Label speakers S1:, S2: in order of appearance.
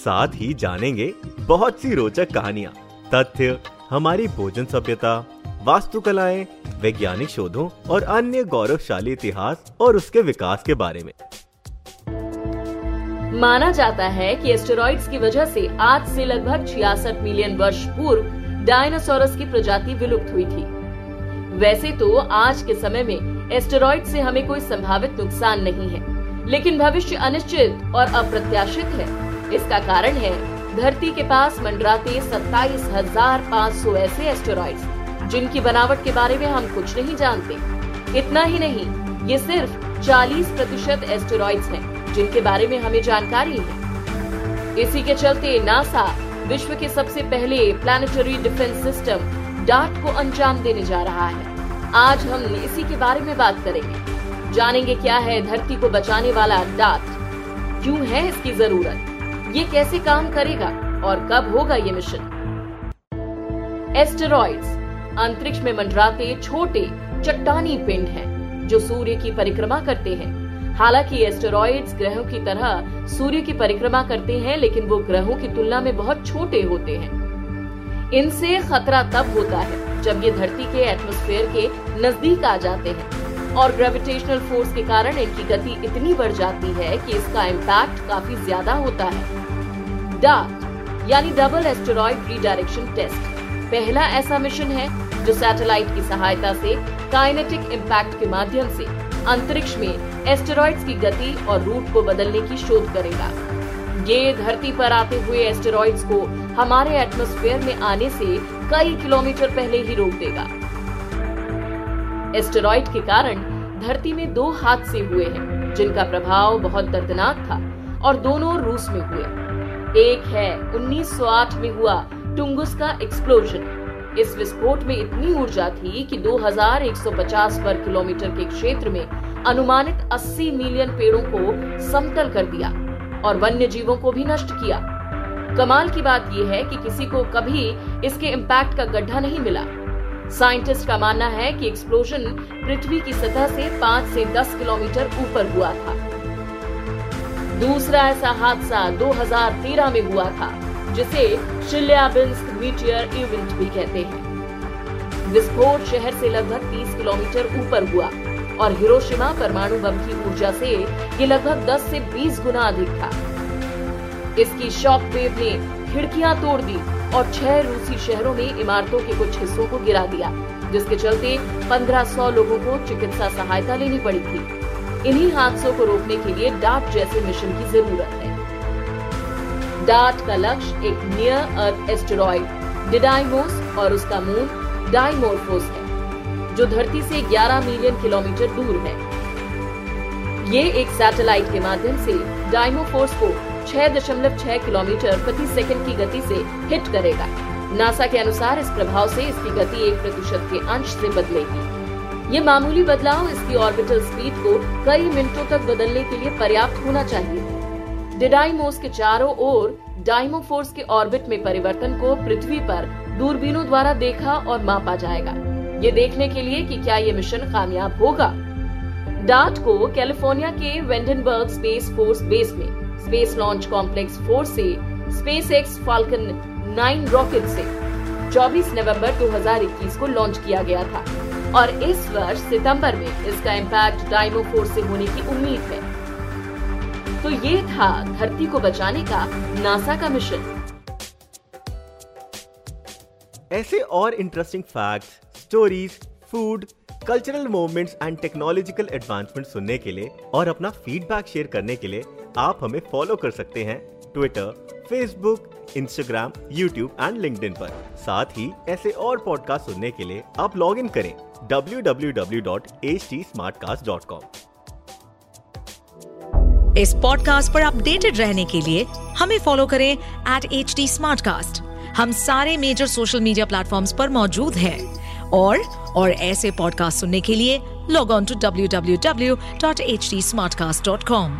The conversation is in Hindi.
S1: साथ ही जानेंगे बहुत सी रोचक कहानियाँ, तथ्य, हमारी भोजन सभ्यता, वास्तुकलाएँ, वैज्ञानिक शोधों और अन्य गौरवशाली इतिहास और उसके विकास के बारे में।
S2: माना जाता है कि एस्टेरॉइड्स की वजह से आज से लगभग छियासठ मिलियन वर्ष पूर्व डायनासोरस की प्रजाति विलुप्त हुई थी। वैसे तो आज के समय में एस्टेरॉइड से हमें कोई संभावित नुकसान नहीं है, लेकिन भविष्य अनिश्चित और अप्रत्याशित है। इसका कारण है, धरती के पास मंडराते सत्ताईस हज़ार पाँच सौ ऐसे एस्टेरॉइड जिनकी बनावट के बारे में हम कुछ नहीं जानते। इतना ही नहीं, ये सिर्फ़ 40 प्रतिशत एस्टेरॉइड हैं, जिनके बारे में हमें जानकारी है। इसी के चलते नासा विश्व के सबसे पहले प्लानिटरी डिफेंस सिस्टम डार्ट को अंजाम देने जा रहा है। आज हम इसी के बारे में बात करेंगे। जानेंगे क्या है धरती को बचाने वाला डार्ट क्यों है इसकी ज़रूरत? ये कैसे काम करेगा और कब होगा ये मिशन? एस्टेरॉइड्स अंतरिक्ष में मंडराते छोटे, चट्टानी पिंड हैं, जो सूर्य की परिक्रमा करते हैं। हालाँकि एस्टेरॉइड्स ग्रहों की तरह सूर्य की परिक्रमा करते हैं, लेकिन वो ग्रहों की तुलना में बहुत छोटे होते हैं। इनसे खतरा तब होता है जब ये धरती के एटमोस्फेयर के नज़दीक आ जाते हैं और ग्रेविटेशनल फोर्स के कारण इनकी गति इतनी बढ़ जाती है कि इसका इम्पैक्ट काफ़ी ज़्यादा होता है। डार्ट यानी डबल एस्टेरॉइड रीडायरेक्शन टेस्ट पहला ऐसा मिशन है, जो सैटेलाइट की सहायता से काइनेटिक इम्पैक्ट के माध्यम से अंतरिक्ष में एस्टेरॉइड्स की गति और रूट को बदलने की शोध करेगा। ये धरती पर आते हुए एस्टेरॉइड्स को हमारे एटमॉस्फेयर में आने से कई किलोमीटर पहले ही रोक देगा। एस्टेरॉइड के कारण धरती में दो हादसे हुए हैं, जिनका प्रभाव बहुत दर्दनाक था और दोनों रूस में हुए। एक है 1908 में हुआ टुंगुस का एक्सप्लोजन इस विस्फोट में इतनी ऊर्जा थी कि 2150 वर्ग किलोमीटर के क्षेत्र में अनुमानित 80 मिलियन पेड़ों को समतल कर दिया और वन्य जीवों को भी नष्ट किया। कमाल की बात यह है कि किसी को कभी इसके इम्पैक्ट का गड्ढा नहीं मिला। साइंटिस्ट का मानना है कि एक्सप्लोजन पृथ्वी की सतह से 5 से 10 किलोमीटर ऊपर हुआ था। दूसरा ऐसा हादसा 2013 में हुआ था, जिसे शिल्याबिंस्क मीटियर इवेंट भी कहते हैं। विस्फोट शहर से लगभग 30 किलोमीटर ऊपर हुआ और हिरोशिमा परमाणु बम की ऊर्जा से ये लगभग 10 से 20 गुना अधिक था। इसकी शॉक वेव ने खिड़कियाँ तोड़ दी और छह रूसी शहरों में इमारतों के कुछ हिस्सों को गिरा दिया, जिसके चलते 1500 लोगों को चिकित्सा सहायता लेनी पड़ी थी। इन्हीं हादसों को रोकने के लिए डार्ट जैसे मिशन की ज़रूरत है। डार्ट का लक्ष्य एक नियर अर्थ एस्टेरॉइड डिडाइमोस और उसका मून डाइमोरफोस है, जो धरती से 11 मिलियन किलोमीटर दूर है। ये एक सैटेलाइट के माध्यम से डाइमोफोर्स को 6.6 किलोमीटर प्रति सेकंड की गति से हिट करेगा। नासा के अनुसार इस प्रभाव से इसकी गति एक प्रतिशत के अंश से बदलेगी। ये मामूली बदलाव इसकी ऑर्बिटल स्पीड को कई मिनटों तक बदलने के लिए पर्याप्त होना चाहिए। डिडाइमोस के चारों ओर डाइमोफोर्स के ऑर्बिट में परिवर्तन को पृथ्वी पर दूरबीनों द्वारा देखा और मापा जाएगा। ये देखने के लिए कि क्या ये मिशन कामयाब होगा। डार्ट को कैलिफ़ोर्निया के वेंडनबर्ग स्पेस फोर्स बेस में स्पेस लॉन्च कॉम्प्लेक्स फोर से SpaceX Falcon nine rocket से 24 नवंबर 2021 को लॉन्च किया गया था। और इस वर्ष सितंबर में इसका इम्पैक्ट डाइमोफोर्स से होने की उम्मीद है। तो ये था धरती को बचाने का नासा का मिशन
S1: ऐसे और interesting facts, stories food cultural movements and technological advancement सुनने के लिए और अपना फीडबैक शेयर करने के लिए आप हमें फॉलो कर सकते हैं Twitter Facebook Instagram YouTube and LinkedIn पर। साथ ही ऐसे और पॉडकास्ट सुनने के लिए आप लॉग इन करें। www.htsmartcast.com
S3: इस पॉडकास्ट पर अपडेटेड रहने के लिए हमें फॉलो करें एट एच डी हम सारे मेजर सोशल मीडिया प्लेटफॉर्म पर मौजूद हैं। और और ऐसे पॉडकास्ट सुनने के लिए log on to W W W dot H D smart cast dot com